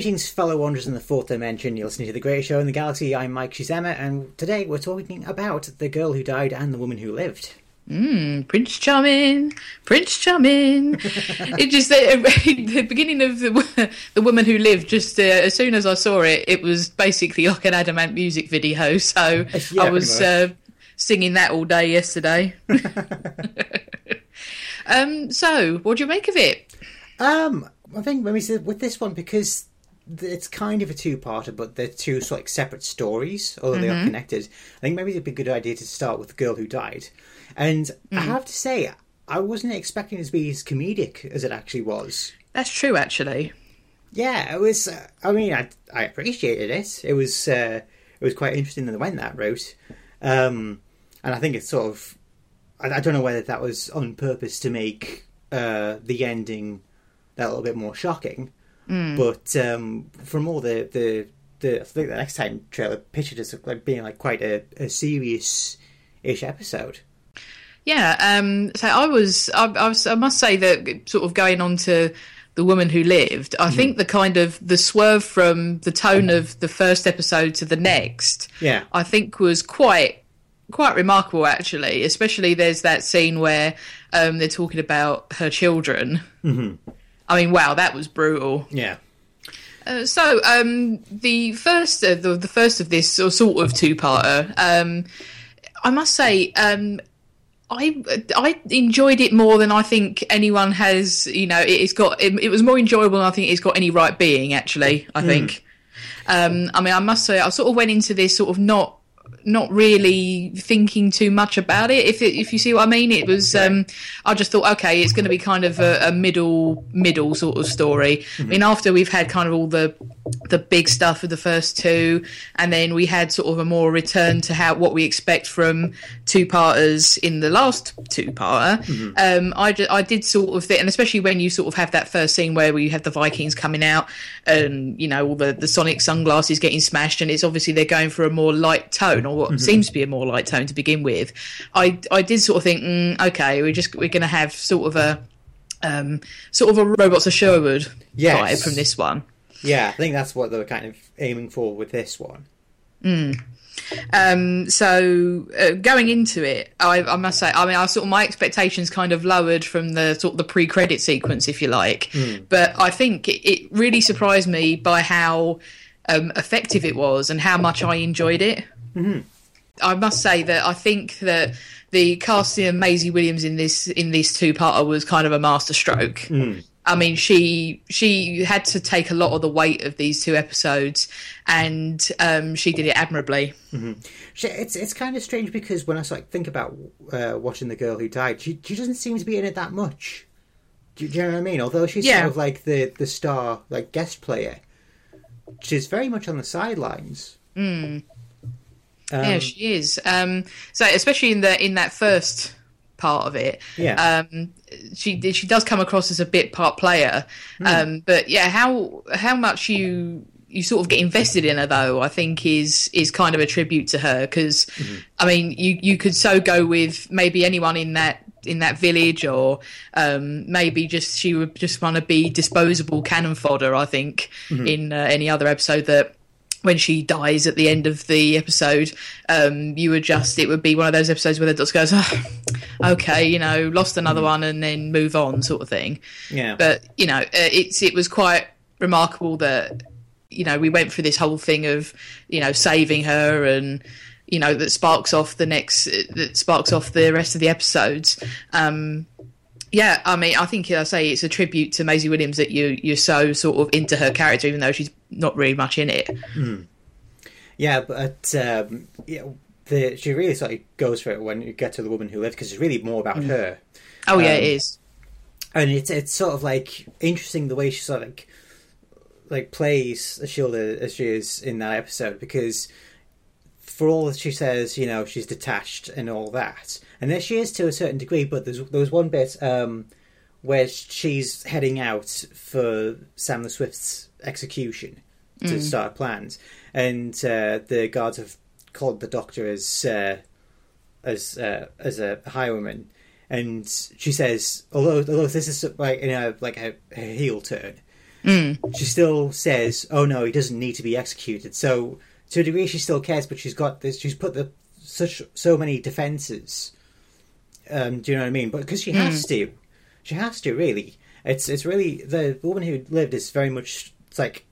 Greetings, fellow wanderers in the fourth dimension. You're listening to The Greatest Show in the Galaxy. I'm Mike Shizema, and today we're talking about the girl who died and the woman who lived. Mm, Prince Charming, Prince Charming. it just the, the beginning of the the woman who lived. Just uh, as soon as I saw it, it was basically like an Adam Ant music video. So Yeah, I was uh, singing that all day yesterday. um. So, what do you make of it? Um, I think when we said with this one because it's kind of a two-parter, but they're two sort of like separate stories, although they are connected. I think maybe it'd be a good idea to start with the girl who died. And I have to say, I wasn't expecting it to be as comedic as it actually was. That's true, actually. Yeah, it was. Uh, I mean, I I appreciated it. It was uh, it was quite interesting that they went that route, um, and I think it's sort of. I, I don't know whether that was on purpose to make uh, the ending that little bit more shocking, but um, from all the the the I think the next time trailer pictured it as like being like quite a, a serious ish episode. Yeah. Um. So I was. I, I was. I must say that sort of going on to the woman who lived. I think the kind of the swerve from the tone of the first episode to the next. Yeah. I think was quite quite remarkable actually. Especially there's that scene where um, they're talking about her children. Mm-hmm. I mean, wow, that was brutal. Yeah. Uh, so um, the first, uh, the, the first of this sort of two-parter, um, I must say, um, I I enjoyed it more than I think anyone has. You know, it, it's got it, it was more enjoyable than I think it's got any right being. Actually, I think. Um, I mean, I must say, I sort of went into this sort of not not really thinking too much about it. If it, if you see what I mean, it was. Um, I just thought, okay, it's going to be kind of a, a middle middle sort of story. I mean, after we've had kind of all the the big stuff of the first two, and then we had sort of a more return to how what we expect from two parters in the last two parter. Um, I I did sort of think, and especially when you sort of have that first scene where we have the Vikings coming out, and you know all the the Sonic sunglasses getting smashed, and it's obviously they're going for a more light tone or what seems to be a more light tone to begin with. I I did sort of think, mm, okay, we're just we're going to have sort of a um, sort of a robots of Sherwood Yes. vibe from this one. Yeah, I think that's what they were kind of aiming for with this one. Um, so uh, going into it, I, I must say, I mean, I sort of my expectations kind of lowered from the sort of the pre-credit sequence, if you like. But I think it, it really surprised me by how um, effective it was and how much I enjoyed it. I must say that I think that the casting of Maisie Williams in this in this two parter was kind of a masterstroke. I mean, she she had to take a lot of the weight of these two episodes, and um, she did it admirably. She- It's it's kind of strange because when I of think about uh, watching the girl who died, she she doesn't seem to be in it that much. Do, do you know what I mean? Although she's Yeah. sort of like the the star like guest player, she's very much on the sidelines. Mm. Um, yeah, she is. Um, so especially in the in that first part of it, Yeah. um, she she does come across as a bit part player. Um, but yeah, how how much you you sort of get invested in her though, I think is is kind of a tribute to her because I mean you you could so go with maybe anyone in that in that village or um, maybe just she would just want to be disposable cannon fodder i think in uh, any other episode that when she dies at the end of the episode, um, you would just it would be one of those episodes where the just goes, oh, okay, you know, lost another one and then move on, sort of thing. yeah. But you know, uh, it's it was quite remarkable that you know we went through this whole thing of you know saving her and you know that sparks off the next that sparks off the rest of the episodes. Um, yeah, I mean, I think I say it's a tribute to Maisie Williams that you you're so sort of into her character, even though she's not really much in it. Yeah, but um, yeah, the, she really sort of goes for it when you get to the woman who lived because it's really more about her. Oh yeah, Um, it is. and it's it's sort of like interesting the way she sort of like like plays Ashildr as she is in that episode because for all that she says, you know, she's detached and all that, and there she is to a certain degree. But there's there was one bit um, where she's heading out for Sam the Swift's execution to start plans, and uh, the guards have called the doctor as uh, as uh, as a highwayman, and she says, although although this is like you know like a, a heel turn, she still says, "Oh no, he doesn't need to be executed." So to a degree, she still cares, but she's got this. She's put the such so many defenses. Um, do you know what I mean? But because she has to, she has to really. It's it's really the woman who lived is very much it's like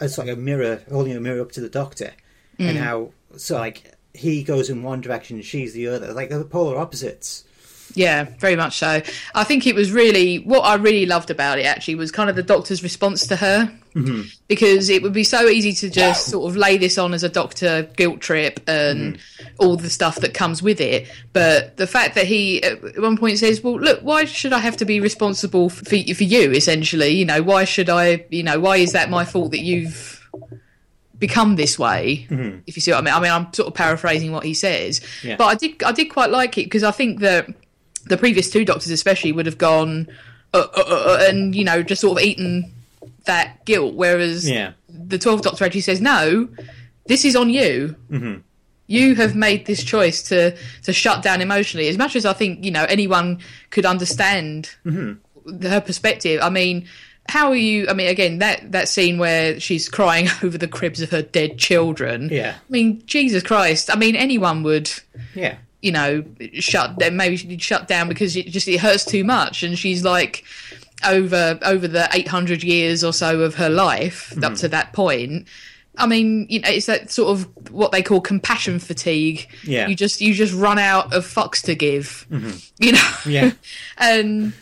it's like a mirror holding a mirror up to the doctor, and mm. how so like he goes in one direction, she's the other, like they're the polar opposites. Yeah, very much so. I think it was really what I really loved about it. Actually, was kind of the doctor's response to her, Mm-hmm. because it would be so easy to just sort of lay this on as a doctor guilt trip and Mm-hmm. all the stuff that comes with it. But the fact that he at one point says, "Well, look, why should I have to be responsible for for you? Essentially, you know, why should I? You know, why is that my fault that you've?" become this way Mm-hmm. if you see what i mean i mean i'm sort of paraphrasing what he says Yeah. but i did i did quite like it because i think that the previous two doctors especially would have gone uh, uh, uh, and you know just sort of eaten that guilt whereas Yeah. the 12th doctor actually says no this is on you Mm-hmm. you have made this choice to to shut down emotionally as much as i think you know anyone could understand Mm-hmm. her perspective i mean how are you i mean again that that scene where she's crying over the cribs of her dead children Yeah. i mean jesus christ i mean anyone would Yeah, you know, shut maybe she'd shut down because it just it hurts too much, and she's like over over the eight hundred years or so of her life up mm-hmm. to that point. I mean, you know, it's that sort of what they call compassion fatigue. Yeah. you just you just run out of fucks to give. Mm-hmm. You know, Yeah. and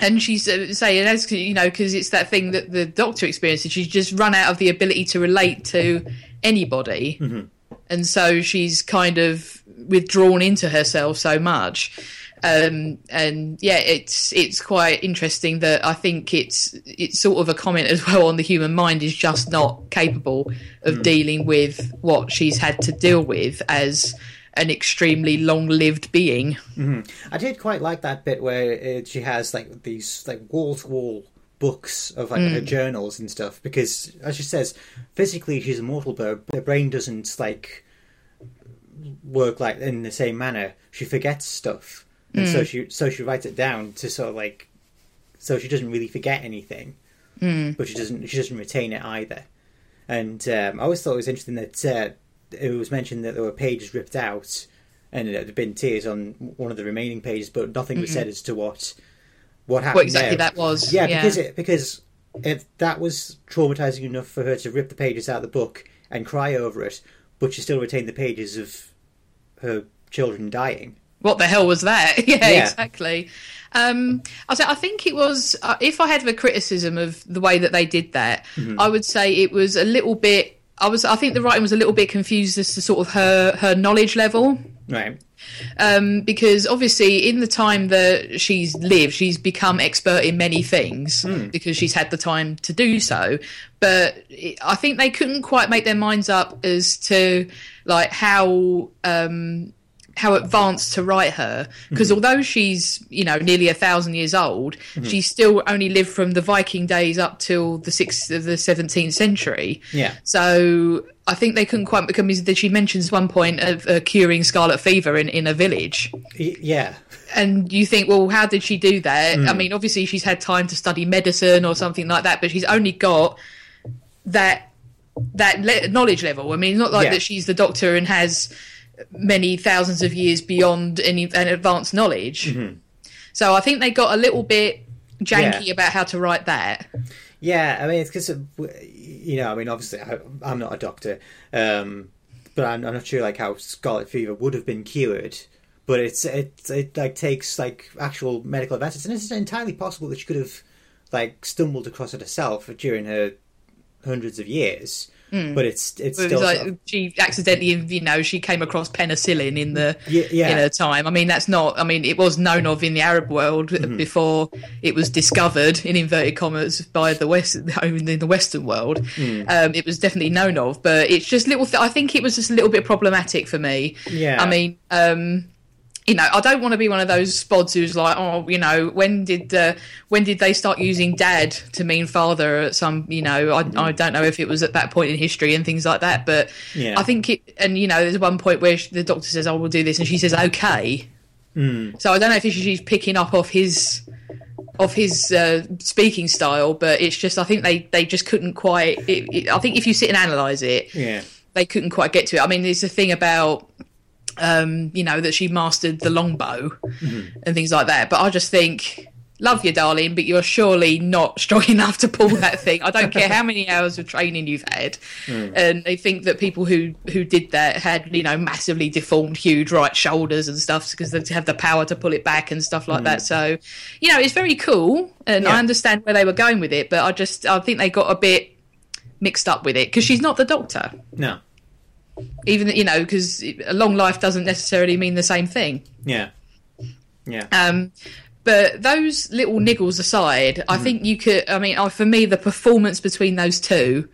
and she's uh, saying as you know because it's that thing that the doctor experiences. She's just run out of the ability to relate to anybody mm-hmm. and so she's kind of withdrawn into herself so much um, and yeah it's it's quite interesting that i think it's it's sort of a comment as well on the human mind is just not capable of dealing with what she's had to deal with as an extremely long-lived being. I did quite like that bit where uh she has like these like wall to wall books of like her journals and stuff because as she says physically she's a immortal but her brain doesn't like work like in the same manner. She forgets stuff and so she so she writes it down to sort of like so she doesn't really forget anything but she doesn't she doesn't retain it either and um, I always thought it was interesting that uh, it was mentioned that there were pages ripped out and there had been tears on one of the remaining pages, but nothing was said as to what what happened. what exactly there. that was Yeah, because it because it, that was traumatizing enough for her to rip the pages out of the book and cry over it, but she still retained the pages of her children dying. What the hell was that? yeah, Yeah. exactly. Um, I say I think it was. Uh, if I had a criticism of the way that they did that, Mm-hmm. I would say it was a little bit. I was. I think the writing was a little bit confused as to sort of her her knowledge level. Right. Um, because obviously, in the time that she's lived, she's become expert in many things because she's had the time to do so. But I think they couldn't quite make their minds up as to like how um, how advanced to write her. Because although she's you know nearly a thousand years old, she still only lived from the Viking days up till the sixth of the seventeenth century. Yeah. So I think they couldn't quite because she mentions one point of uh, curing scarlet fever in, in a village. Yeah. And you think, well, how did she do that? Hmm. I mean, obviously she's had time to study medicine or something like that, but she's only got that that le- knowledge level. I mean, it's not like Yeah. that she's the doctor and has many thousands of years beyond any an advanced knowledge. So I think they got a little bit janky Mm-hmm. Yeah. about how to write that. Yeah, I mean, it's because you know, I mean, obviously, I, I'm not a doctor, um, but I'm, I'm not sure like how scarlet fever would have been cured. But it's it it like takes like actual medical advances, and it's entirely possible that she could have like stumbled across it herself during her hundreds of years. But it's it's It still like sort of- she accidentally, you know, she came across penicillin in the Yeah, yeah. in her time. I mean, that's not. I mean, it was known of in the Arab world Mm-hmm. before it was discovered in inverted commas by the West in the Western world. Mm. Um, it was definitely known of, but it's just little. Th- I think it was just a little bit problematic for me. Yeah. I mean. Um, you know, I don't want to be one of those spods who's like, oh, you know, when did uh, when did they start using dad to mean father? At some, you know, I, I don't know if it was at that point in history and things like that, but Yeah. I think it. And you know, there's one point where she, the doctor says, "I will do this," and she says, "Okay." So I don't know if she's picking up off his of his uh, speaking style, but it's just I think they they just couldn't quite. It, it, I think if you sit and analyze it, Yeah. they couldn't quite get to it. I mean, there's a thing about um, you know that she mastered the longbow mm-hmm. and things like that, but I just think. Love you, darling, but you're surely not strong enough to pull that thing. I don't care how many hours of training you've had, mm. and they think that people who who did that had you know massively deformed, huge right shoulders and stuff because they have the power to pull it back and stuff like that. Mm. So, you know, it's very cool, and I understand where they were going with it, but I just I think they got a bit mixed up with it because she's not the doctor No. Even you know because a long life doesn't necessarily mean the same thing. Yeah. Yeah. um but those little niggles aside i think you could i mean uh, for me the performance between those two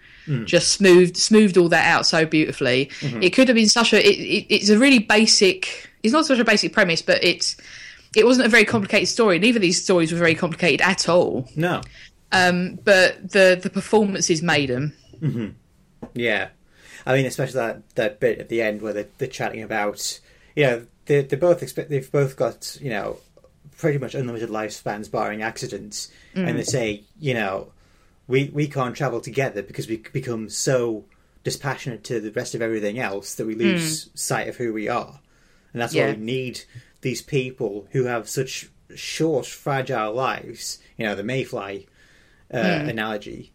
just smoothed smoothed all that out so beautifully. It could have been such a it, it, it's a really basic it's not such a basic premise but it's it wasn't a very complicated story neither of these stories were very complicated at all. No. um but the the performances made them Yeah, I mean, especially that, that bit at the end where they're, they're chatting about, you know, they they both expect they've both got you know pretty much unlimited lifespans barring accidents, and mm. they say you know we we can't travel together because we become so dispassionate to the rest of everything else that we mm. lose sight of who we are, and that's why we need these people who have such short, fragile lives. You know, the mayfly uh, mm. analogy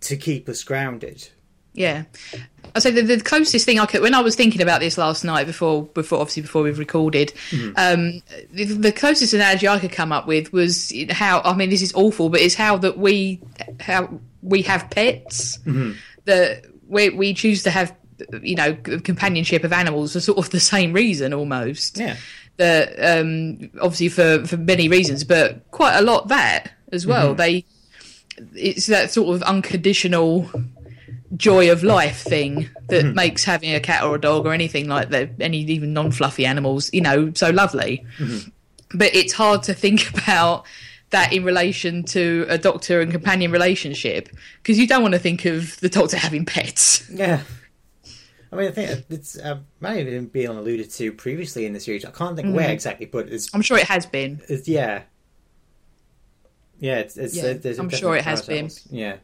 to keep us grounded. Yeah, I say the, the closest thing I could when I was thinking about this last night before before obviously before we've recorded, um, the, the closest analogy I could come up with was how I mean this is awful, but it's how that we how we have pets that we we choose to have you know companionship of animals for sort of the same reason almost. Yeah. that um, obviously for for many reasons, but quite a lot that as well. They it's that sort of unconditional joy of life thing that makes having a cat or a dog or anything like that, any even non-fluffy animals, you know, so lovely. But it's hard to think about that in relation to a doctor and companion relationship because you don't want to think of the doctor having pets. Yeah. I mean, I think it's uh, might have even been alluded to previously in the series. I can't think where exactly, but it's, I'm sure it has been. it's yeah, yeah. It's, it's Yeah, uh, there's I'm sure it has been. Yeah.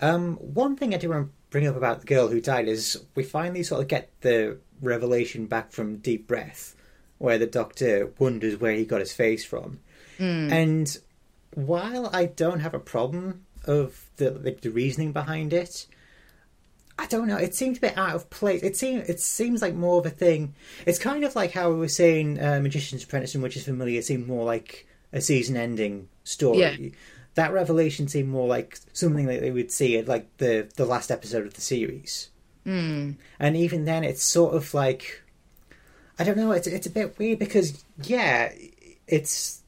Um, one thing I do want to bring up about the girl who died is we finally sort of get the revelation back from Deep Breath, where the doctor wonders where he got his face from, Hmm. and while I don't have a problem of the like the reasoning behind it, I don't know. It seemed a bit out of place. It seems it seems like more of a thing. It's kind of like how we were saying uh, Magician's Apprentice, and which is familiar. It seemed more like a season-ending story. Yeah. That revelation seemed more like something that they would see at like the the last episode of the series. Mm. And even then, it's sort of like I don't know. It's it's a bit weird because yeah, it's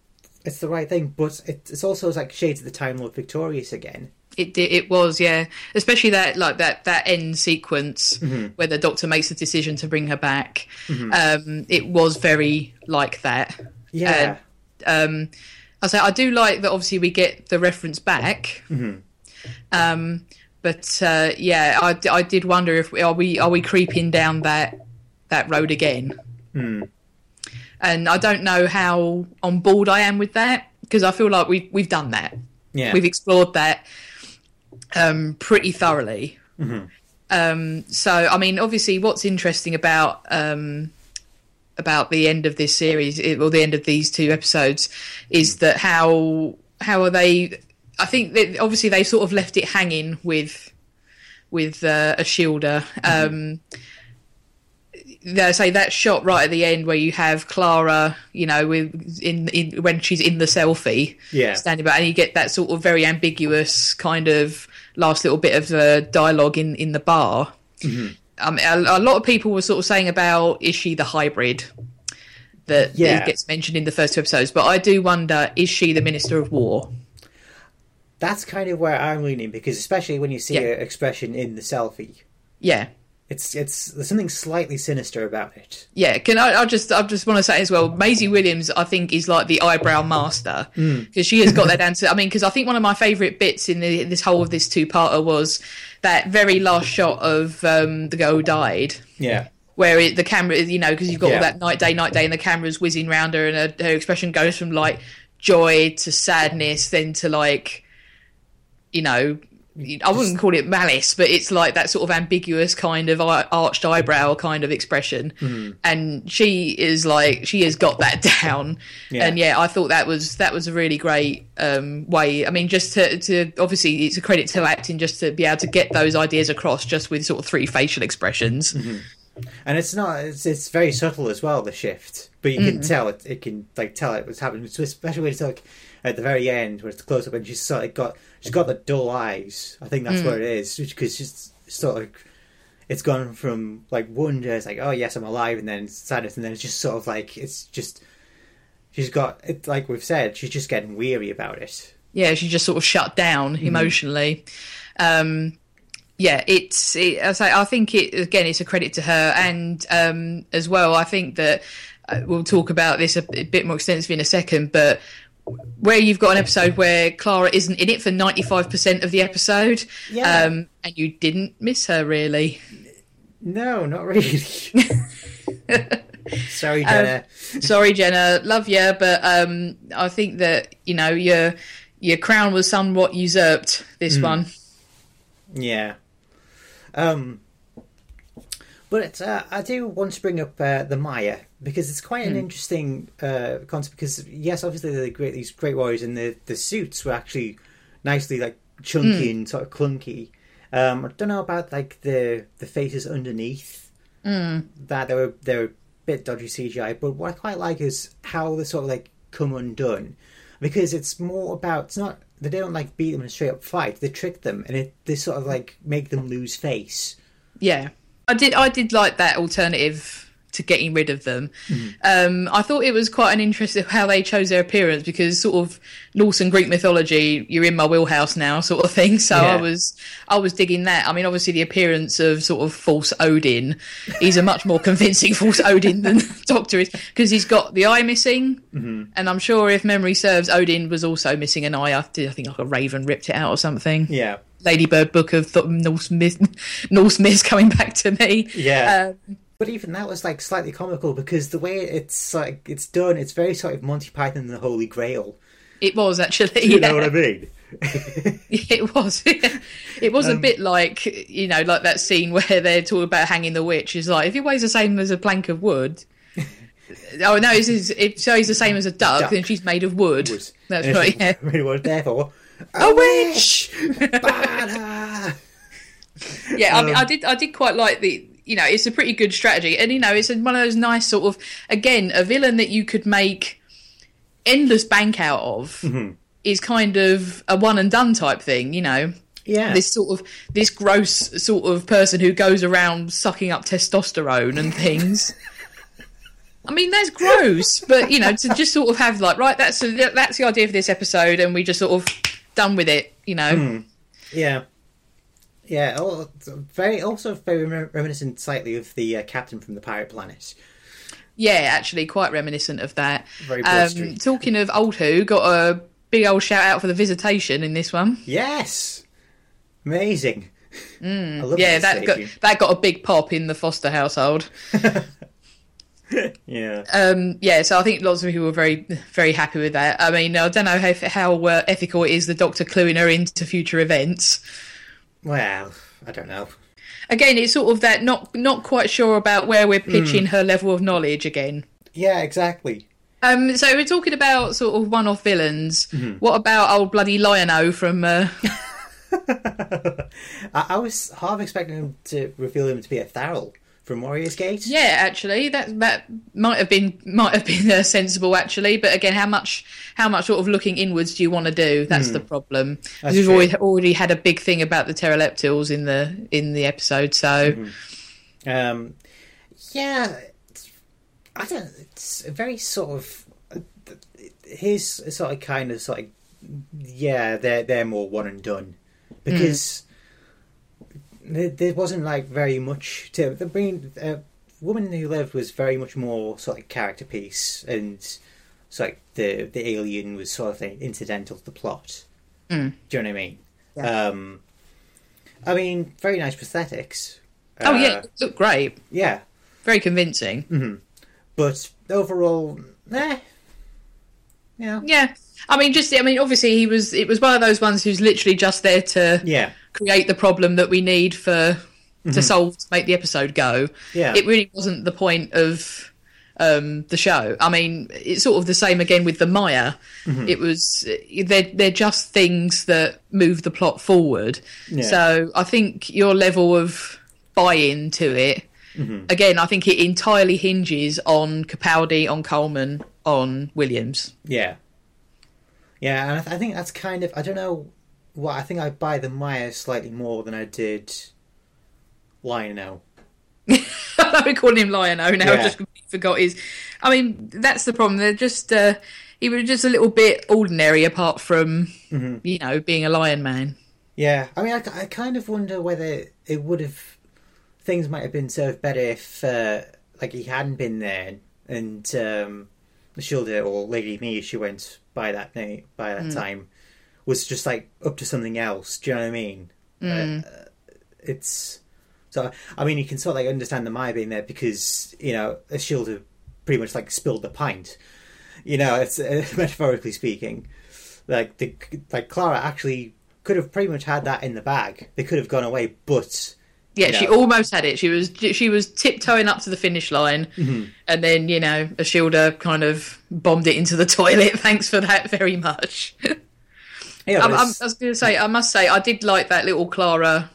it's the right thing, but it, it's also like shades of the Time Lord Victorious again. It did. It was, yeah. Especially that, like that, that end sequence where the doctor makes the decision to bring her back. Um, it was very like that. Yeah. Um, I say I do like that. Obviously, we get the reference back. Um, but uh, yeah, I, I did wonder if are we are we creeping down that that road again? And I don't know how on board I am with that because I feel like we we've done that. yeah. We've explored that um, pretty thoroughly. Um, so, I mean, obviously, what's interesting about um, about the end of this series, or the end of these two episodes, is that how how are they? I think that obviously they sort of left it hanging with with uh, Ashildr. Um, they say that shot right at the end where you have Clara, you know, with in, in when she's in the selfie, Yeah. standing back, and you get that sort of very ambiguous kind of last little bit of uh, dialogue in in the bar. Um, a, a lot of people were sort of saying about is she the hybrid that, Yeah. that gets mentioned in the first two episodes, but I do wonder is she the Minister of War? That's kind of where I'm leaning because, especially when you see Yeah. an expression in the selfie, Yeah. It's it's there's something slightly sinister about it. Yeah, can I, I just I just want to say as well, Maisie Williams I think is like the eyebrow master because she has got that to. I mean, because I think one of my favourite bits in the, this whole of this two parter was that very last shot of um, the girl who died, Yeah, where it, the camera, you know, because you've got Yeah. all that night day night day, and the camera's whizzing round her, and her, her expression goes from like joy to sadness, then to like, you know, I wouldn't call it malice, but it's like that sort of ambiguous kind of arched eyebrow kind of expression. Mm-hmm. And she is like she has got that down. Yeah. And yeah, I thought that was that was a really great um, way. I mean, just to, to obviously it's a credit to acting just to be able to get those ideas across just with sort of three facial expressions. and it's not it's, it's very subtle as well the shift but you can tell it it can like tell it was happening so especially when it's like at the very end where it's close up and she's sort of got she's got the dull eyes i think that's what it is because she's sort of it's gone from like wonder it's like oh yes i'm alive and then sadness and then it's just sort of like it's just she's got it like we've said she's just getting weary about it yeah, she just sort of shut down emotionally. Um, yeah, it's. It, I say, I think it again. It's a credit to her, and um, as well, I think that uh, we'll talk about this a, a bit more extensively in a second. But where you've got an episode where Clara isn't in it for ninety five percent of the episode, Yeah. um, and you didn't miss her really. no not really sorry jenna Sorry, Jenna, love you, but um, I think that you know your your crown was somewhat usurped. This one. Yeah. Um. But uh, I do want to bring up uh, the Mire because it's quite an interesting uh, concept. Because yes, obviously they're great, these great warriors, and the the suits were actually nicely like chunky and sort of clunky. Um, I don't know about like the the faces underneath that they were they were a bit dodgy CGI. But what I quite like is how they sort of like come undone because it's more about it's not they don't like beat them in a straight up fight. They trick them and it they sort of like make them lose face. Yeah, I did. I did like that alternative to getting rid of them. Um, I thought it was quite an interesting how they chose their appearance because sort of Norse and Greek mythology, you're in my wheelhouse now, sort of thing. So I was, I was digging that. I mean, obviously the appearance of sort of false Odin, he's a much more convincing false Odin than Doctor is because he's got the eye missing, and I'm sure if memory serves, Odin was also missing an eye. I, did, I think like a raven ripped it out or something. Yeah. Ladybird book of th- Norse myth, Norse myths coming back to me. Yeah. Um, But even that was like slightly comical because the way it's like it's done, it's very sort of Monty Python and the Holy Grail. it was actually. You yeah. know what I mean? It was. it was a bit like you know, like that scene where they're talking about hanging the witch. Is like if it weighs the same as a plank of wood. oh no, it's, it's, if so, he's the same as a duck, Duck. then she's made of wood. Was- That's and right. Yeah. Really was therefore A witch. Yeah, I mean, Um, I did, I did quite like the, you know, it's a pretty good strategy, and you know, it's one of those nice sort of, again, a villain that you could make endless bank out of Mm-hmm. is kind of a one and done type thing, you know. Yeah. This sort of this gross sort of person who goes around sucking up testosterone and things. I mean, that's gross, but you know, to just sort of have like, right, that's that's the idea for this episode, and we just sort of done with it, you know. Hmm. Yeah. Yeah, oh, very also very reminiscent slightly of the uh, captain from the Pirate Planet. Yeah, actually, quite reminiscent of that. Very Um, talking of old Who, got a big old shout out for the visitation in this one. Yes, amazing. I love Hmm. Yeah, that got that got a big pop in the Foster household. Yeah, Um, yeah, so I think lots of people were very very happy with that. I mean, I don't know how how uh, ethical it is the Doctor cluing her into future events. well, I don't know. Again, it's sort of that not not quite sure about where we're pitching her level of knowledge again. Yeah, exactly. Um, so we're talking about sort of one-off villains. What about old bloody Lion-O from? Uh, I, I was half expecting him to reveal him to be a Tharil from Warriors Gate. yeah, actually, that that might have been might have been uh, sensible actually. But again, how much how much sort of looking inwards do you want to do? That's the problem. That's We've already, already had a big thing about the Terileptils in the in the episode, so Um, yeah, it's, I don't. It's a very sort of his sort of kind of sort of yeah. They're they're more one and done because there, there wasn't like very much to the being uh, woman who lived was very much more sort of character piece and so like the the alien was sort of thing incidental to the plot. Mm. Do you know what I mean? Yeah. Um, I mean, very nice prosthetics. oh Uh, yeah, it looked great, yeah, very convincing. but overall, eh. Yeah. Yeah, I mean, just I mean, obviously he was. It was one of those ones who's literally just there to Yeah. Create the problem that we need for to solve to make the episode go. Mm-hmm. Yeah. It really wasn't the point of um, the show. I mean, it's sort of the same again with the Mire. Mm-hmm. It was they're they're just things that move the plot forward. Yeah. So I think your level of buy-in to it. Mm-hmm. Again, I think it entirely hinges on Capaldi, on Coleman, on Williams. Yeah. Yeah, and I, th- I think that's kind of I don't know what I think I buy the Mire slightly more than I did Lionel. Been calling him Lion-O now. I just completely forgot his. I mean, that's the problem. They're just uh, he was just a little bit ordinary, apart from Mm-hmm. you know being a Lion Man. Yeah, I mean, I, I kind of wonder whether it would have things might have been served better if uh, like he hadn't been there and um, Shilda or Lady Me, she went by that name by that time, was just like up to something else. Do you know what I mean? Uh, it's so. I mean, you can sort of like understand the Mire being there because you know Shilda pretty much like spilled the pint. You know, it's uh, metaphorically speaking. Like the like Clara actually could have pretty much had that in the bag. They could have gone away, but Yeah, you she almost had it. She was she was tiptoeing up to the finish line, Mm-hmm. and then you know Ashildr kind of bombed it into the toilet. Thanks for that very much. yeah, I'm, I'm, I was going to say, I must say, I did like that little Clara,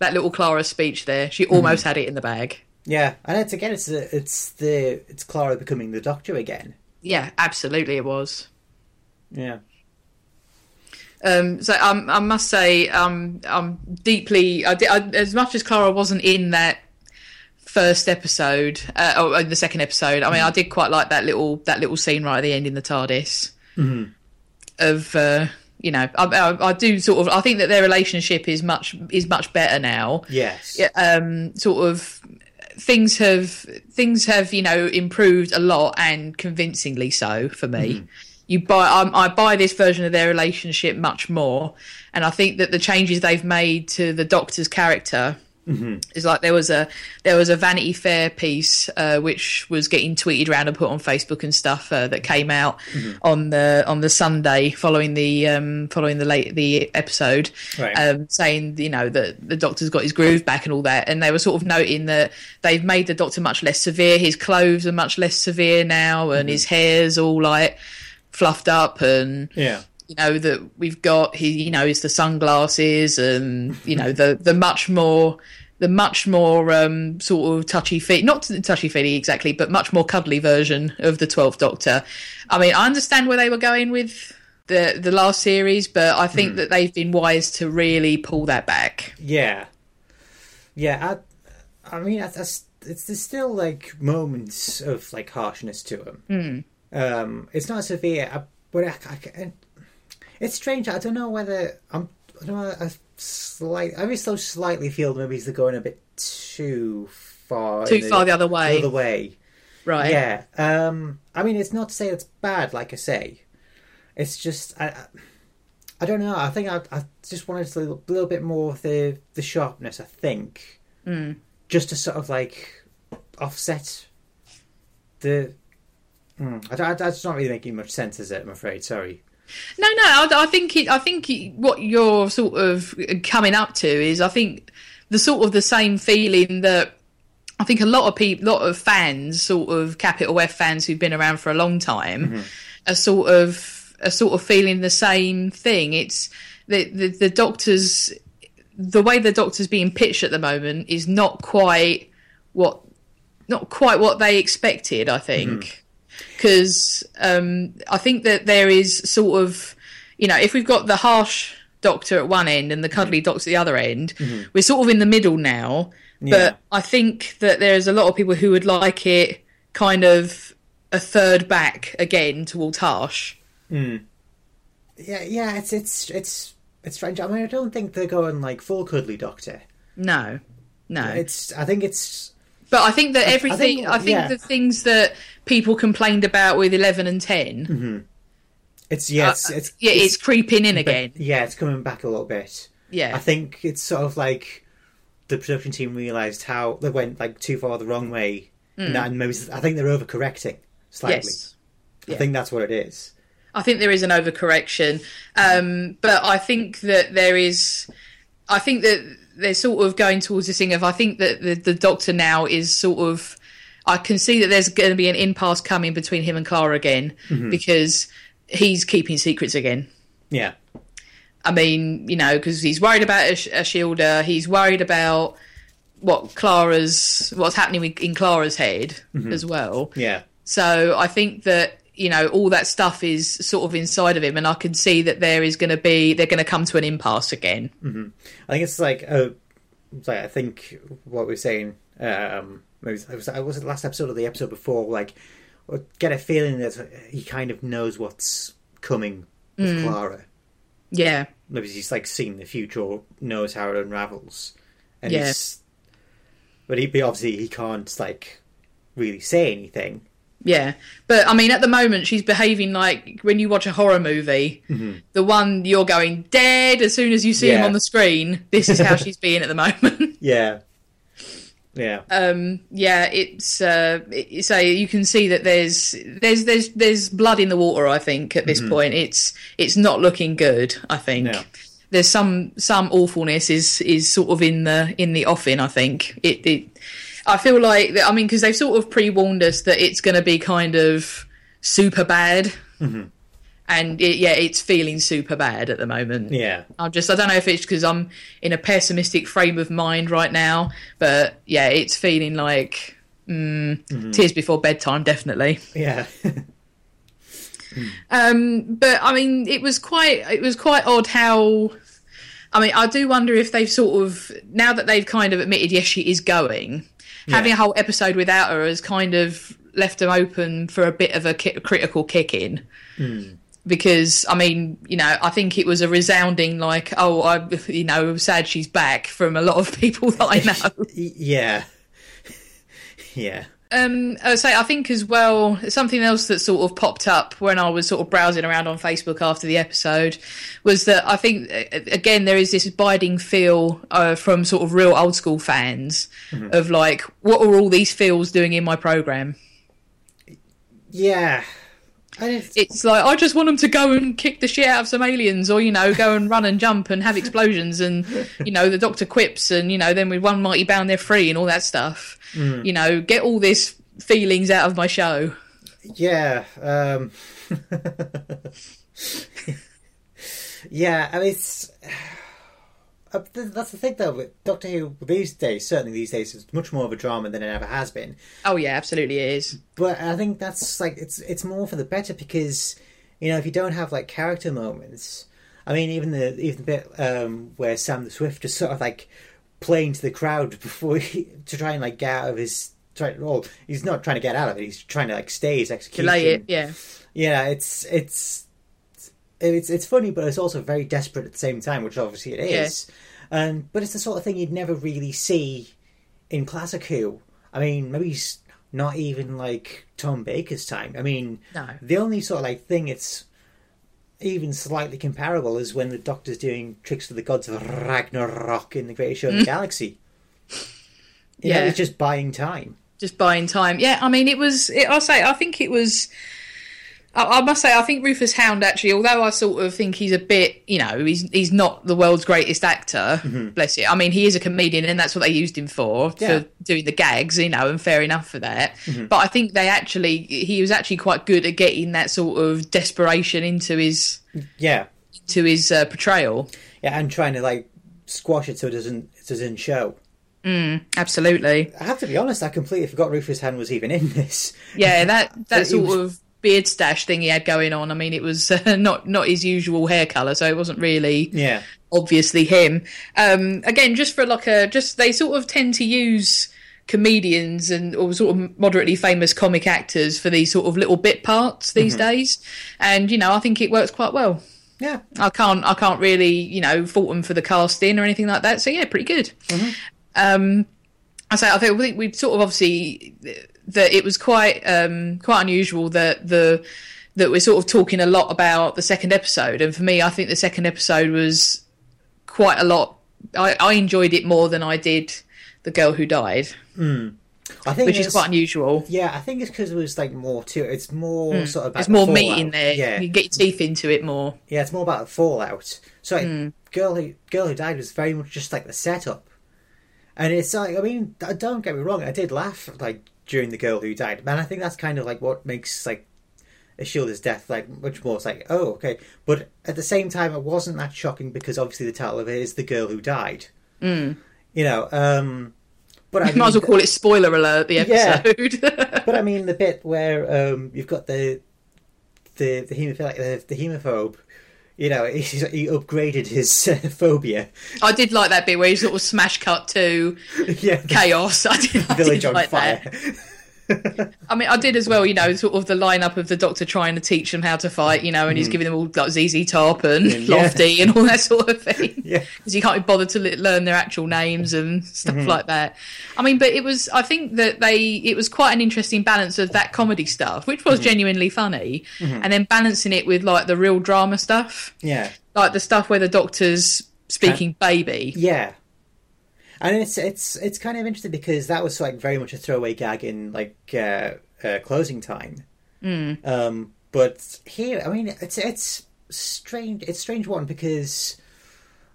that little Clara speech there. She Mm-hmm. almost had it in the bag. yeah, and it's again, it's the, it's the it's Clara becoming the Doctor again. Yeah, absolutely, it was. Yeah, Um, so um, I must say, um, I'm deeply. I, I, as much as Clara wasn't in that first episode, uh, or the second episode, I mean, I did quite like that little that little scene right at the end in the TARDIS of. Uh, you know, I, I, I do sort of. I think that their relationship is much is much better now. yes, Yeah, um, sort of things have things have you know improved a lot and convincingly so for me. You buy um, I buy this version of their relationship much more, and I think that the changes they've made to the Doctor's character is like there was a there was a Vanity Fair piece uh, which was getting tweeted around and put on Facebook and stuff uh, that came out on the on the Sunday following the um, following the late the episode, Right. um, saying you know that the Doctor's got his groove back and all that, and they were sort of noting that they've made the Doctor much less severe. His clothes are much less severe now, and his hair's all like fluffed up and yeah, you know that we've got he you know is the sunglasses and you know the the much more the much more um sort of touchy feet not touchy feely exactly but much more cuddly version of the 12th doctor i mean i understand where they were going with the the last series but i think that they've been wise to really pull that back yeah, yeah. I, I mean, that's, that's it's there's still like moments of like harshness to him. Um, it's not severe, I- but I, I, it's strange. I don't know whether I'm. I don't know. I slight. I just so slightly feel maybe they're going a bit too far. too in far the other way The other way. right Yeah. Um. I mean, it's not to say it's bad. Like I say, it's just I. I- I don't know. I think I, I just wanted a little, little bit more of the the sharpness. I think, just to sort of like offset the. Mm, I, I, that's not really making much sense, is it? I'm afraid. Sorry. No, no. I, I think it, I think it, what you're sort of coming up to is, I think the sort of the same feeling that I think a lot of people, lot of fans, sort of capital F fans who've been around for a long time, mm-hmm. are sort of are sort of feeling the same thing. It's the the, the doctors, the way the doctor's being pitched at the moment is not quite what not quite what they expected. I think mm-hmm. Because um, I think that there is sort of, you know, if we've got the harsh doctor at one end and the cuddly mm-hmm. doctor at the other end, mm-hmm. we're sort of in the middle now. Yeah. But I think that there's a lot of people who would like it kind of a third back again towards harsh. Mm. Yeah, yeah. It's it's it's it's strange. I mean, I don't think they're going like full cuddly doctor. No, no. It's. I think it's. But I think that everything, I think- think, yeah. the things that people complained about with 11 and 10, It's yeah. It's, uh, it's yeah, it's, creeping in again. Yeah, it's coming back a little bit. Yeah. I think it's sort of like the production team realised how they went like too far the wrong way, and, that, and maybe I think they're overcorrecting slightly. yes. I think that's what it is. I think there is an overcorrection, um, but I think that there is. I think that they're sort of going towards this thing of. I think that the, the Doctor now is sort of. I can see that there's going to be an impasse coming between him and Clara again mm-hmm. because he's keeping secrets again. Yeah. I mean, you know, because he's worried about Ashildr, he's worried about what Clara's, what's happening in Clara's head mm-hmm. as well. Yeah. So I think that you know all that stuff is sort of inside of him, and I can see that there is going to be they're going to come to an impasse again. I think it's like, uh, it's like I think what we're saying. Um, it was, it was, it was the last episode or the episode before. Like, get a feeling that he kind of knows what's coming with Clara. Yeah, Maybe he's like seen the future, or knows how it unravels, and Yeah. he's. But he, but obviously, he can't like really say anything. Yeah. But I mean, at the moment, she's behaving like when you watch a horror movie, the one you're going dead as soon as you see him on the screen. This is how she's being at the moment. Yeah. Yeah. um yeah it's uh a you can see that there's there's there's there's blood in the water i think at this point it's it's not looking good i think No. there's some some awfulness is is sort of in the in the offing i think it, it i feel like i mean because they've sort of pre-warned us that it's going to be kind of super bad and it, yeah it's feeling super bad at the moment Yeah. I'm just, I don't know if it's because I'm in a pessimistic frame of mind right now, but yeah, it's feeling like mm, tears before bedtime, definitely. Yeah. Um, but I mean, it was quite, it was quite odd how. I mean, I do wonder if they've sort of now that they've kind of admitted yes, she is going. Having a whole episode without her has kind of left them open for a bit of a ki- critical kick in. Hmm. because I mean, you know, I think it was a resounding like, oh, I, you know, I'm sad she's back from a lot of people that I know. Yeah. yeah. Um, I say, I think as well, something else that sort of popped up when I was sort of browsing around on Facebook after the episode was that I think again there is this abiding feel uh, from sort of real old school fans of like, what are all these feels doing in my program? Yeah. It's like I just want them to go and kick the shit out of some aliens, or you know, go and run and jump and have explosions, and you know, the Doctor quips, and you know, then with one mighty bound they're free, and all that stuff. You know, get all this feelings out of my show. yeah. Um, yeah. I mean, it's. Uh, That's the thing, though. With Doctor Who these days, certainly these days, is much more of a drama than it ever has been. Oh yeah, absolutely it is. But I think that's like it's it's more for the better because you know if you don't have like character moments, I mean even the even the bit um, where Sam the Swift just sort of like playing to the crowd before he, to try and like get out of his try well he's not trying to get out of it he's trying to like stay his execution. Delay it, yeah. Yeah, it's it's it's it's funny, but it's also very desperate at the same time, which obviously it is. Um, but it's the sort of thing you'd never really see in classic Who. I mean, maybe it's not even like Tom Baker's time. I mean, No. the only sort of like thing it's even slightly comparable is when the Doctor's doing tricks for the gods of Ragnarok in the Greatest Show in the Galaxy. You know, Yeah. it's just buying time. just buying time. Yeah, I mean, it was. It, I'll say, I think it was. I, I must say, I think Rufus Hound actually, although I sort of think he's a bit, you know, he's he's not the world's greatest actor. Mm-hmm. Bless it. I mean, he is a comedian, and that's what they used him for Yeah. for doing the gags, you know, and fair enough for that. Mm-hmm. But I think they actually, he was actually quite good at getting that sort of desperation into his Yeah, to his uh, portrayal. yeah, and trying to like squash it so it doesn't it doesn't show. Mm, absolutely. I have to be honest, I completely forgot Rufus Hand was even in this. Yeah, that that sort was- of beard stash thing he had going on. I mean, it was uh, not not his usual hair color, so it wasn't really Yeah, obviously him. Um, again, just for like a just they sort of tend to use comedians and or sort of moderately famous comic actors for these sort of little bit parts these days, and you know I think it works quite well. yeah, I can't I can't really you know fault them for the casting or anything like that. So yeah, pretty good. Um, I say I think we sort of obviously that it was quite um, quite unusual that the that we're sort of talking a lot about the second episode, and for me, I think the second episode was quite a lot. I, I enjoyed it more than I did the girl who died. I think which is it's- quite unusual. Yeah, I think it's because it was like more to it's more sort of about There's more meat in there. Yeah, You get your teeth into it more. yeah, it's more about the fallout. So like, Hmm. girl who girl who died was very much just like the setup, and it's like I mean, don't get me wrong, I did laugh like during the girl who died, Man, I think that's kind of like what makes like Ashildr's death like much more. It's like oh okay, but at the same time, it wasn't that shocking because obviously the title of it is the girl who died. Mm. You know, um, but I You might as well call it spoiler alert. The Yeah. episode. But I mean, the bit where um, you've got the the the hemophilic, the, the hemophobe, you know, he, he upgraded his uh, phobia. I did like that bit where he sort of smash cut to yeah, chaos. I did, I village did on like fire. that. I mean, I did as well. You know, sort of the lineup of the Doctor trying to teach them how to fight. You know, and he's giving them all like ZZ Top and Mm. Yeah. Lofty and all that sort of thing. Yeah. because you can't be bothered to learn their actual names and stuff Mm-hmm. like that. I mean, but it was. I think that they. It was quite an interesting balance of that comedy stuff, which Mm-hmm. was genuinely funny, and then balancing it with like the real drama stuff, yeah, like the stuff where the Doctor's speaking baby. yeah. And it's it's it's kind of interesting because that was like very much a throwaway gag in like uh, uh, closing time. Hmm. Um, but here, I mean, it's it's strange. It's a strange one because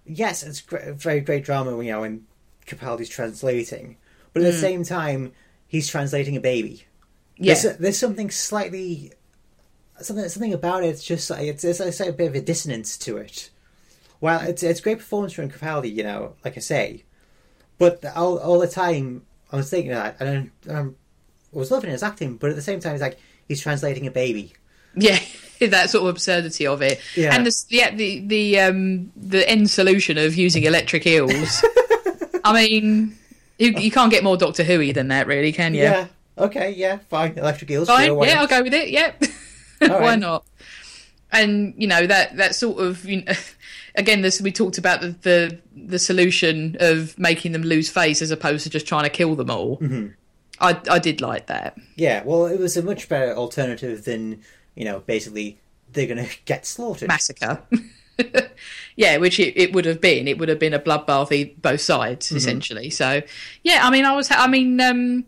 yes, it's gr- very great drama. You know, when Capaldi's translating, but Hmm. at the same time, he's translating a baby. Yeah, There's, there's something slightly something something about it. It's just like it's, it's, it's like a bit of a dissonance to it. Well, it's it's a great performance from Capaldi, you know, like I say, but all, all the time I was thinking that, and, I'm- and I'm, was loving his acting, but at the same time, it's like he's translating a baby. yeah. That sort of absurdity of it, Yeah. and the yeah the the um the end solution of using electric eels. I mean, you, you can't get more Doctor Who than that, really, can you? Yeah. Okay. Yeah. Fine. Electric eels. Fine, sure, yeah. I'll go with it. Yep, why right. not? And you know that that sort of you know, again, this we talked about the, the the solution of making them lose face as opposed to just trying to kill them all. Mm-hmm. I I did like that. Yeah. Well, it was a much better alternative than you know, basically they're going to get slaughtered. massacre. yeah, which it, it would have been. It would have been a bloodbath both sides Mm-hmm. essentially. So, yeah, I mean, I was. I mean, um,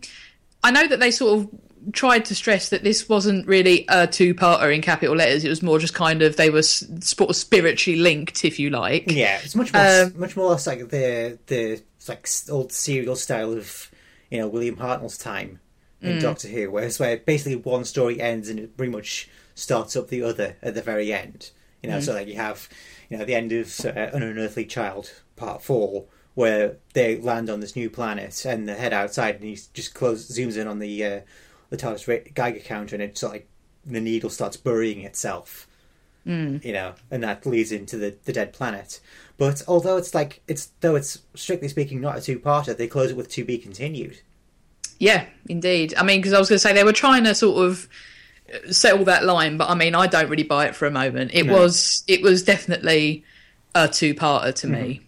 I know that they sort of tried to stress that this wasn't really a two-parter in capital letters. It was more just kind of they were sort of spiritually linked, if you like. Yeah, it's much more Um, much more less like the the like old serial style of you know William Hartnell's time Mm. in Doctor Who, whereas where basically one story ends and it pretty much starts up the other at the very end. You Mm. know, so like you have you know the end of uh, An Unearthly Child Part Four, where they land on this new planet and they head outside, and he just close zooms in on the uh, the TARDIS Geiger counter, and it's like the needle starts burying itself mm. you know, and that leads into the, the dead planet. But although it's like it's though it's strictly speaking not a two parter, they close it with to be continued. Yeah, indeed. I mean, because I was going to say they were trying to sort of uh, settle that line, but I mean, I don't really buy it for a moment. It No. was it was definitely a two-parter to mm-hmm. me.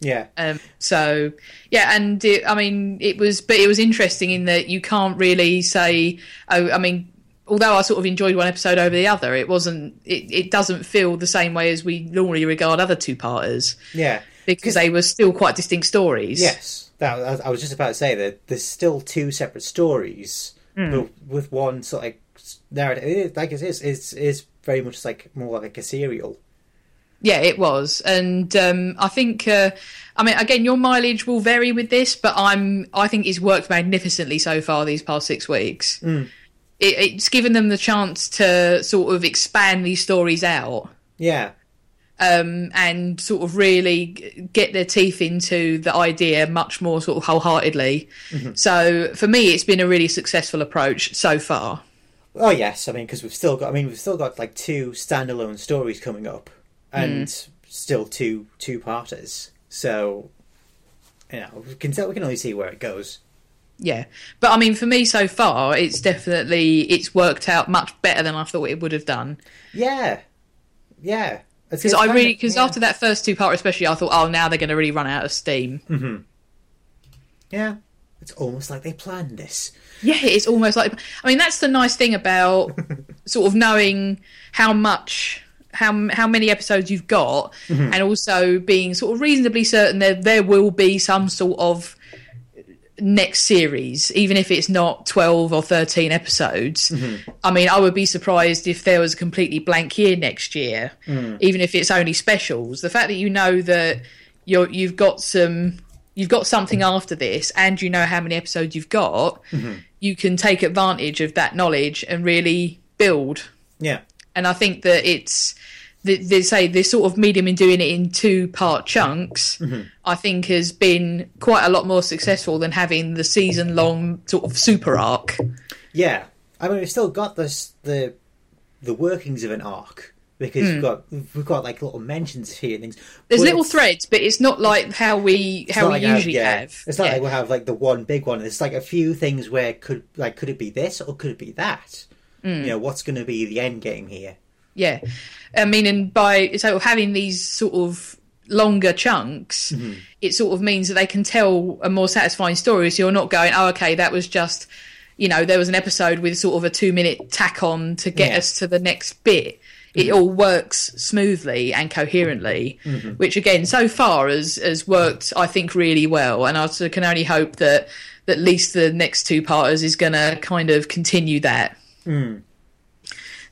Yeah, Um, so yeah, and it, I mean, it was, but it was interesting in that you can't really say. Oh, I mean, although I sort of enjoyed one episode over the other, it wasn't. It, it doesn't feel the same way as we normally regard other two-parters yeah, because they were still quite distinct stories. yes. That I- was just about to say that there's still two separate stories, but with one sort of like narrative. It like it is, is is very much like more like a serial. Yeah, it was, and um, I think. Uh, I mean, again, your mileage will vary with this, but I'm. I think it's worked magnificently so far these past six weeks. It, it's given them the chance to sort of expand these stories out. Yeah, um, and sort of really get their teeth into the idea much more sort of wholeheartedly. So for me, it's been a really successful approach so far. Oh yes, I mean because we've still got. I mean we've still got like two standalone stories coming up, and hmm. still two two parters. So, you know, we can tell, we can only see where it goes. Yeah, but I mean, for me so far, it's hmm. definitely it's worked out much better than I thought it would have done. Yeah, yeah. Because I really, because after that first two part, especially, I thought, oh, now they're going to really run out of steam. Mm-hmm. yeah, it's almost like they planned this. Yeah, it's almost like. I mean, that's the nice thing about sort of knowing how much, how how many episodes you've got, mm-hmm. and also being sort of reasonably certain that there will be some sort of next series, even if it's not 12 or 13 episodes. Mm-hmm. I mean, I would be surprised if there was a completely blank year next year, mm. even if it's only specials. The fact that you know that you're, you've got some. You've got something after this, and you know how many episodes you've got. Mm-hmm. You can take advantage of that knowledge and really build Yeah. And I think that it's they, they say this sort of medium in doing it in two part chunks. I think has been quite a lot more successful than having the season long sort of super arc. Yeah, I mean, we've still got this the the workings of an arc because we've got we've got like little mentions here and things. Hmm. There's but little threads, but it's not like how we how we like usually yeah, have. It's not Yeah. like we'll have like the one big one. It's like a few things where could like could it be this or could it be that? Hmm. You know, what's going to be the end game here? Yeah, I mean, and by so having these sort of longer chunks, Mm-hmm. it sort of means that they can tell a more satisfying story. So you're not going, oh, okay, that was just, you know, there was an episode with sort of a two minute tack on to get Yeah. us to the next bit. It all works smoothly and coherently, which again, so far has has worked, I think, really well. And I can only hope that that at least the next two parters is going to kind of continue that.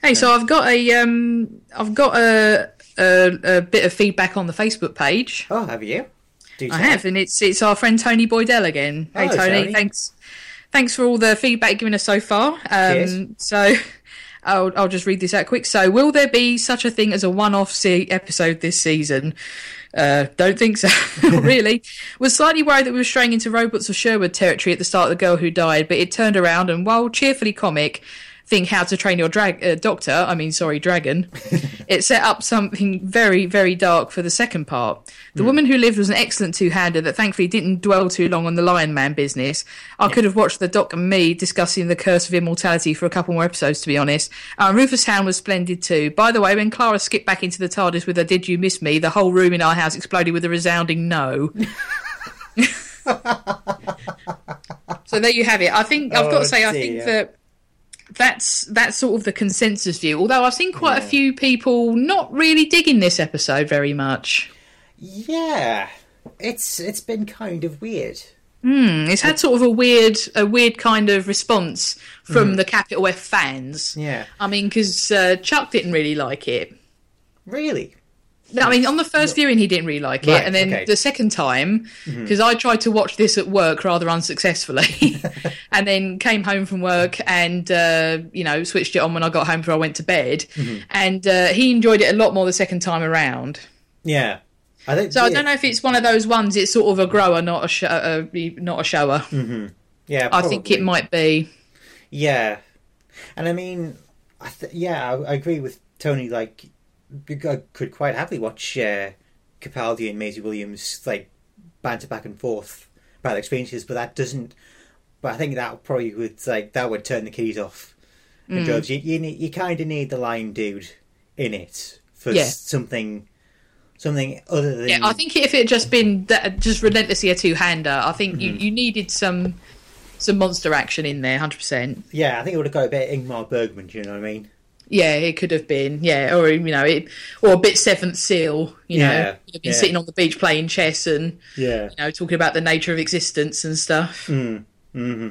Hey, so I've got a um, I've got a, a a bit of feedback on the Facebook page. Oh, have you? Do I have, and it's it's our friend Tony Boydell again. Hey, Hello, Tony, Tony. thanks thanks for all the feedback given us so far. Um, so. I'll, I'll just read this out quick. So, will there be such a thing as a one-off se- episode this season? Uh, don't think so. really, was slightly worried that we were straying into robots of Sherwood territory at the start of the girl who died, but it turned around and while cheerfully comic, think how to train your drag uh, doctor. I mean, sorry, dragon. it set up something very, very dark for the second part. The woman who lived was an excellent two-hander that thankfully didn't dwell too long on the Lion Man business. I could have watched the Doc and me discussing the curse of immortality for a couple more episodes, to be honest. Uh, Rufus Hound was splendid too. By the way, when Clara skipped back into the TARDIS with a "Did you miss me?" the whole room in our house exploded with a resounding no. so there you have it. I think I've got Oh, to say, I think that that's that's sort of the consensus view. Although I've seen quite a few people not really digging this episode very much. Yeah, it's it's been kind of weird. Mm, it's had sort of a weird, a weird kind of response from the capital F fans. Yeah, I mean, because uh, Chuck didn't really like it. really. No, I mean, on the first viewing, he didn't really like it, Right, and then okay. the second time, because I tried to watch this at work rather unsuccessfully, and then came home from work and uh, you know switched it on when I got home before I went to bed, and uh, he enjoyed it a lot more the second time around. Yeah, I think. So I don't know if it's one of those ones. It's sort of a grower, not a show, uh, not a shower. Yeah, I think it might be. Yeah, and I mean, I th- yeah, I, I agree with Tony. Like, I could quite happily watch uh, Capaldi and Maisie Williams like banter back and forth about their experiences, but that doesn't. But I think that probably would like that would turn the keys off. Mm. Drugs. You you, you kind of need the lion dude in it for Yeah. something, something other than Yeah, I think if it had just been that, just relentlessly a two hander, I think Mm-hmm. you, you needed some some monster action in there, hundred percent. yeah, I think it would have got a bit Ingmar Bergman. Do you know what I mean? Yeah, it could have been. Yeah, or you know, it, or a bit Seventh Seal. You know, Yeah, could have been yeah. sitting on the beach playing chess and Yeah. you know talking about the nature of existence and stuff. Mm. hmm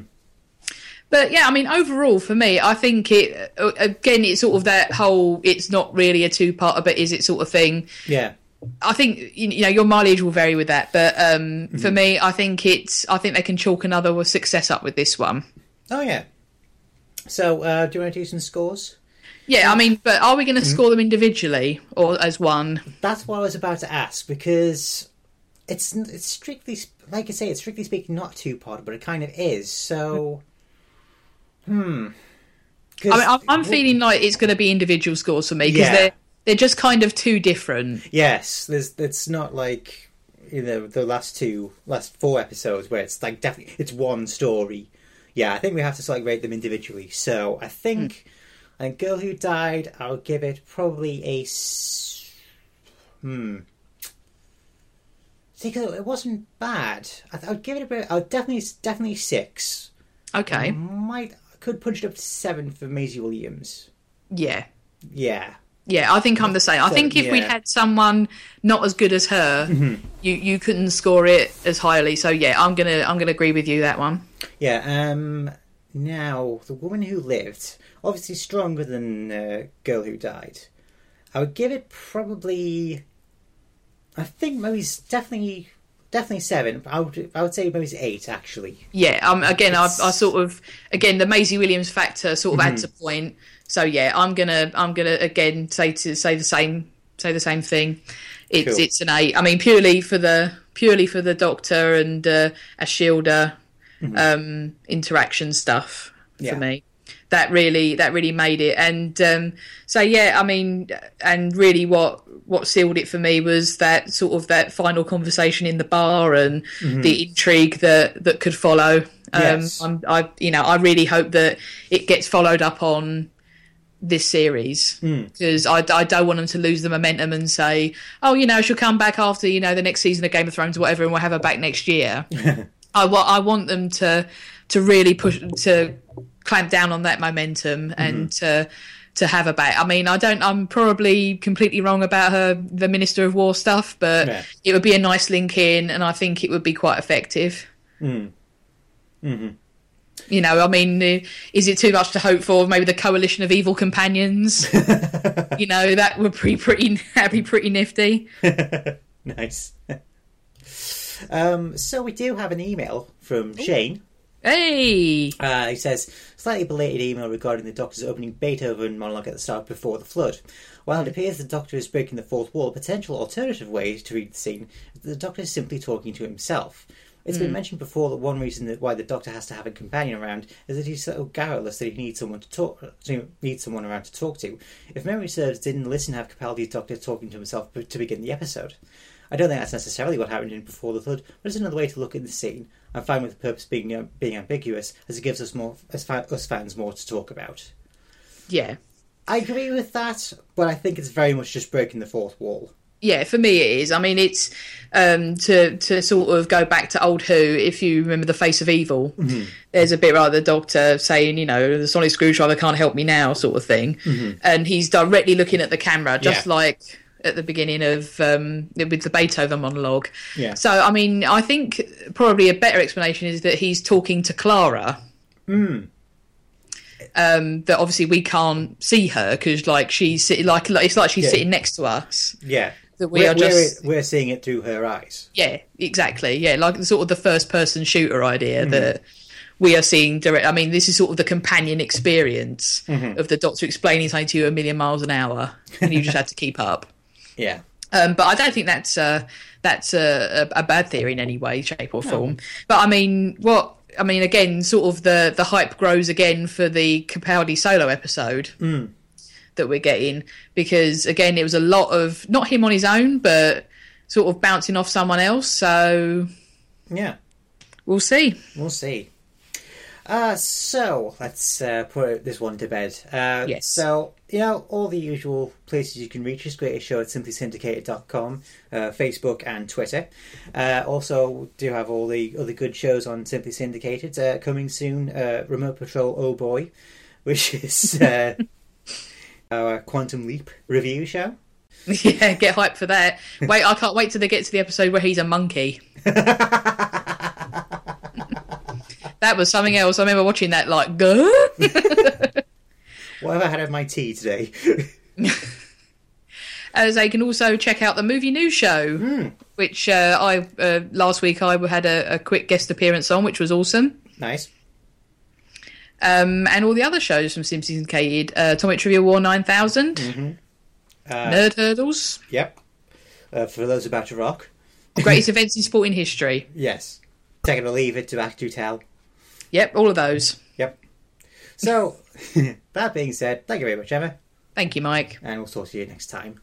But yeah, I mean, overall for me, I think it again, it's sort of that whole it's not really a two parter, but is it sort of thing. Yeah. I think you you know your mileage will vary with that, but um, Mm-hmm. for me, I think it's I think they can chalk another success up with this one. Oh yeah. So, uh, do you want to do some scores? Yeah, I mean, but are we going to Mm-hmm. score them individually or as one? That's what I was about to ask because it's it's strictly like I say, it's strictly speaking not two part, but it kind of is. So, hmm. 'Cause- I mean, I'm, I'm feeling like it's going to be individual scores for me because Yeah. they're they're just kind of too different. yes, there's it's not like you know the last two last four episodes where it's like definitely it's one story. Yeah, I think we have to sort of rate them individually. So I think, I think Girl Who Died, I'll give it probably a. s- Hmm. See, it wasn't bad. I, I'd give it a bit. I'd definitely, definitely six. Okay, Might could punch it up to seven for Maisie Williams. yeah, Yeah, Yeah, I think I'm the same. I So, think if we'd had someone not as good as her, you you couldn't score it as highly. So yeah, I'm gonna I'm gonna agree with you that one. Yeah. Um. Now, the woman who lived, obviously stronger than uh, girl who died. I would give it probably. I think maybe it's definitely definitely seven. I would I would say maybe it's eight actually. Yeah, um, again, I, I sort of again the Maisie Williams factor sort of adds a point. So yeah, I'm gonna I'm gonna again say to say the same say the same thing. It's Cool. it's an eight. I mean, purely for the purely for the Doctor and uh, Ashildr um, interaction stuff Yeah. for me. That really that really made it. And um, so yeah, I mean, and really what what sealed it for me was that sort of that final conversation in the bar and the intrigue that that could follow. Um, Yes. I'm, I you know I really hope that it gets followed up on this series because I, I don't want them to lose the momentum and say, oh, you know, she'll come back after you know the next season of Game of Thrones or whatever, and we'll have her back next year. I want I want them to to really push to clamp down on that momentum and to to have back. I mean, I don't. I'm probably completely wrong about her the Minister of War stuff, but Yeah. it would be a nice link in, and I think it would be quite effective. Mm. hmm You know, I mean, is it too much to hope for? Maybe the coalition of evil companions. you know, that would be pretty. That'd be pretty nifty. nice. Um, so we do have an email from Shane. Hey, Uh, he says, slightly belated email regarding the Doctor's opening Beethoven monologue at the start before the flood. While it appears the Doctor is breaking the fourth wall, a potential alternative way to read the scene is that the Doctor is simply talking to himself. It's been mentioned before that one reason that why the Doctor has to have a companion around is that he's so garrulous that he needs someone to talk, to needs someone around to talk to. If memory serves, didn't Listen have Capaldi's Doctor talking to himself to begin the episode? I don't think that's necessarily what happened in Before the Flood, but it's another way to look at the scene. I'm fine with the purpose being uh, being ambiguous, as it gives us more, as fa- us fans, more to talk about. yeah. I agree with that, but I think it's very much just breaking the fourth wall. yeah, for me it is. I mean, it's um, to to sort of go back to old Who. If you remember the Face of Evil, there's a bit right the Doctor saying, you know, the sonic screwdriver can't help me now, sort of thing, and he's directly looking at the camera, just Yeah. like at the beginning of um, with the Beethoven monologue. Yeah. So, I mean, I think probably a better explanation is that he's talking to Clara. Um, that obviously we can't see her because, like, she's sitting like like- it's like she's Yeah. sitting next to us. Yeah. That we we're, are just we're, we're seeing it through her eyes. yeah, exactly. Yeah, like sort of the first person shooter idea that we are seeing direct. I mean, this is sort of the companion experience of the Doctor explaining something to you a million miles an hour, and you just had to keep up. Yeah. Um, but I don't think that's uh, that's a, a, a bad theory in any way, shape, or form. But I mean, what I mean again, sort of the the hype grows again for the Capaldi solo episode that we're getting because again, it was a lot of not him on his own, but sort of bouncing off someone else. So Yeah. we'll see. We'll see. Uh, so let's uh, put this one to bed. Uh, Yes. So, you know, all the usual places you can reach us. Greatest show at simplysyndicated.com, uh, Facebook and Twitter. Uh, also, do have all the other good shows on Simply Syndicated. Uh, coming soon, uh, Remote Patrol Oh Boy, which is uh, our Quantum Leap review show. yeah, get hyped for that. Wait, I can't wait till they get to the episode where he's a monkey. that was something else. I remember watching that like, Gah? What have I had of my tea today? as they can also check out the movie news show, which uh, I uh, last week I had a, a quick guest appearance on, which was awesome. nice. Um, and all the other shows from Simply Syndicated, uh, Atomic Trivia War 9000, Uh, Nerd Hurdles, Yep. Uh, for those about to rock. Greatest Events in Sporting History. Yes. Take it or leave it to act to tell. Yep, all of those. Yep. So, that being said, thank you very much, Emma, Thank you, Mike. and we'll talk to you next time.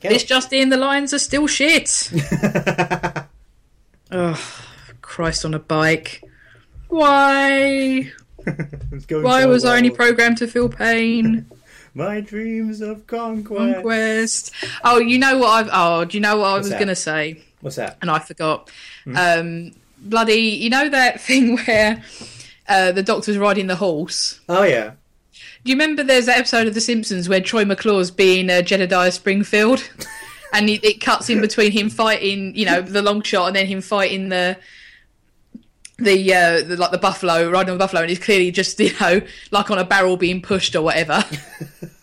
We. It's just in. The Lions are still shit. oh, Christ on a bike. Why? Why so was I only programmed to feel pain? My dreams of conquest. Conquest. Oh, you know what I've. Oh, do you know what I What's was going to say? What's that? And I forgot. Um, bloody. You know that thing where uh, the doctor's riding the horse? Oh yeah. Do you remember there's that episode of The Simpsons where Troy McClure's being uh, Jedediah Springfield? and it, it cuts in between him fighting, you know, the long shot and then him fighting the. The, uh, the like the buffalo riding on the buffalo and he's clearly just you know like on a barrel being pushed or whatever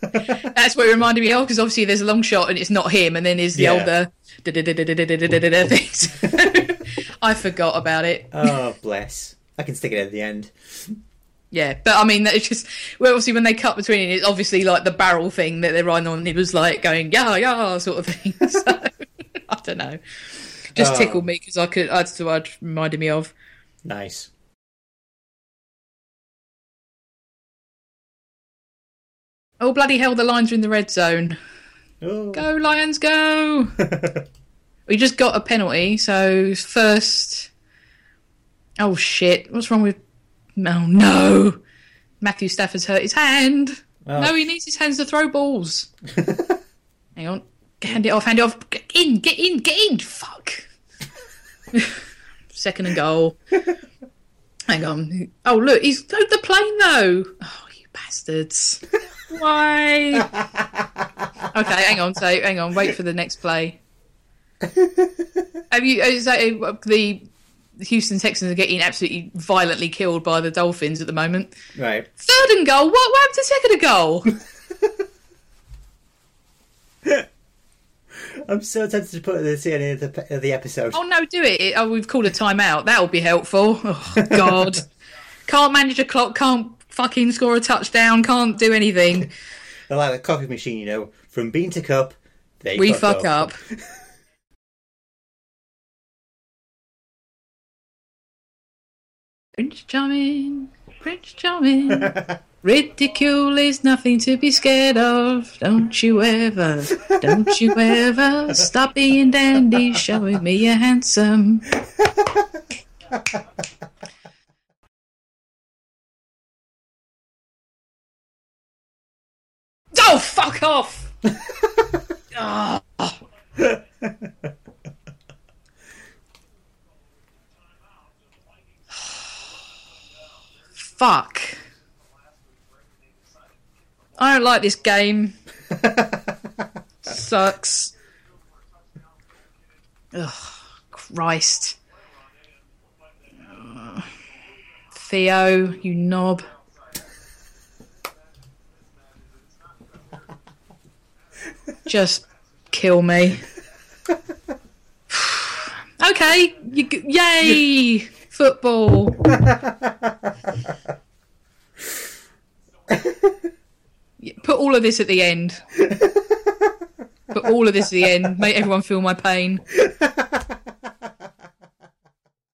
that's what it reminded me of because obviously there's a long shot and it's not him and then there's the Yeah. older things I forgot about it Oh bless. I can stick it at the end. Yeah, but I mean, it's just well, obviously when they cut between it, it's obviously like the barrel thing that they're riding on. It was like going yeah, yeah, sort of thing. So I don't know, just Oh. tickled me because I could. That's what it reminded me of. Nice. Oh bloody hell! The Lions are in the red zone. Oh. Go Lions, go! we just got a penalty, so first. Oh shit! What's wrong with? Oh no! Matthew Stafford's hurt his hand. Oh. No, he needs his hands to throw balls. Hang on. Hand it off, hand it off. Get in, get in, get in. Fuck. Second and goal. Hang on. Oh, look, he's load the plane though. Oh, you bastards. Why? okay, hang on. So, hang on. Wait for the next play. Have you? Is that the Houston Texans are getting absolutely violently killed by the Dolphins at the moment? Right. Third and goal. What, what happened to second and goal? I'm so tempted to put this in at the, at the episode. Oh no, do it. Oh, we've called a timeout. That'll be helpful. Oh God, can't manage a clock. Can't fucking score a touchdown. Can't do anything. They're like the coffee machine, you know. From bean to cup, they we fuck up. Prince Charming, Prince Charming. Ridicule is nothing to be scared of. Don't you ever, don't you ever stop being dandy, showing me you're handsome. Oh, fuck off! Ah. Fuck. I don't like this game. Sucks. Ugh, Christ. Theo, you knob. Just kill me. okay, you, yay! Football. Put all of this at the end. Put all of this at the end. Make everyone feel my pain.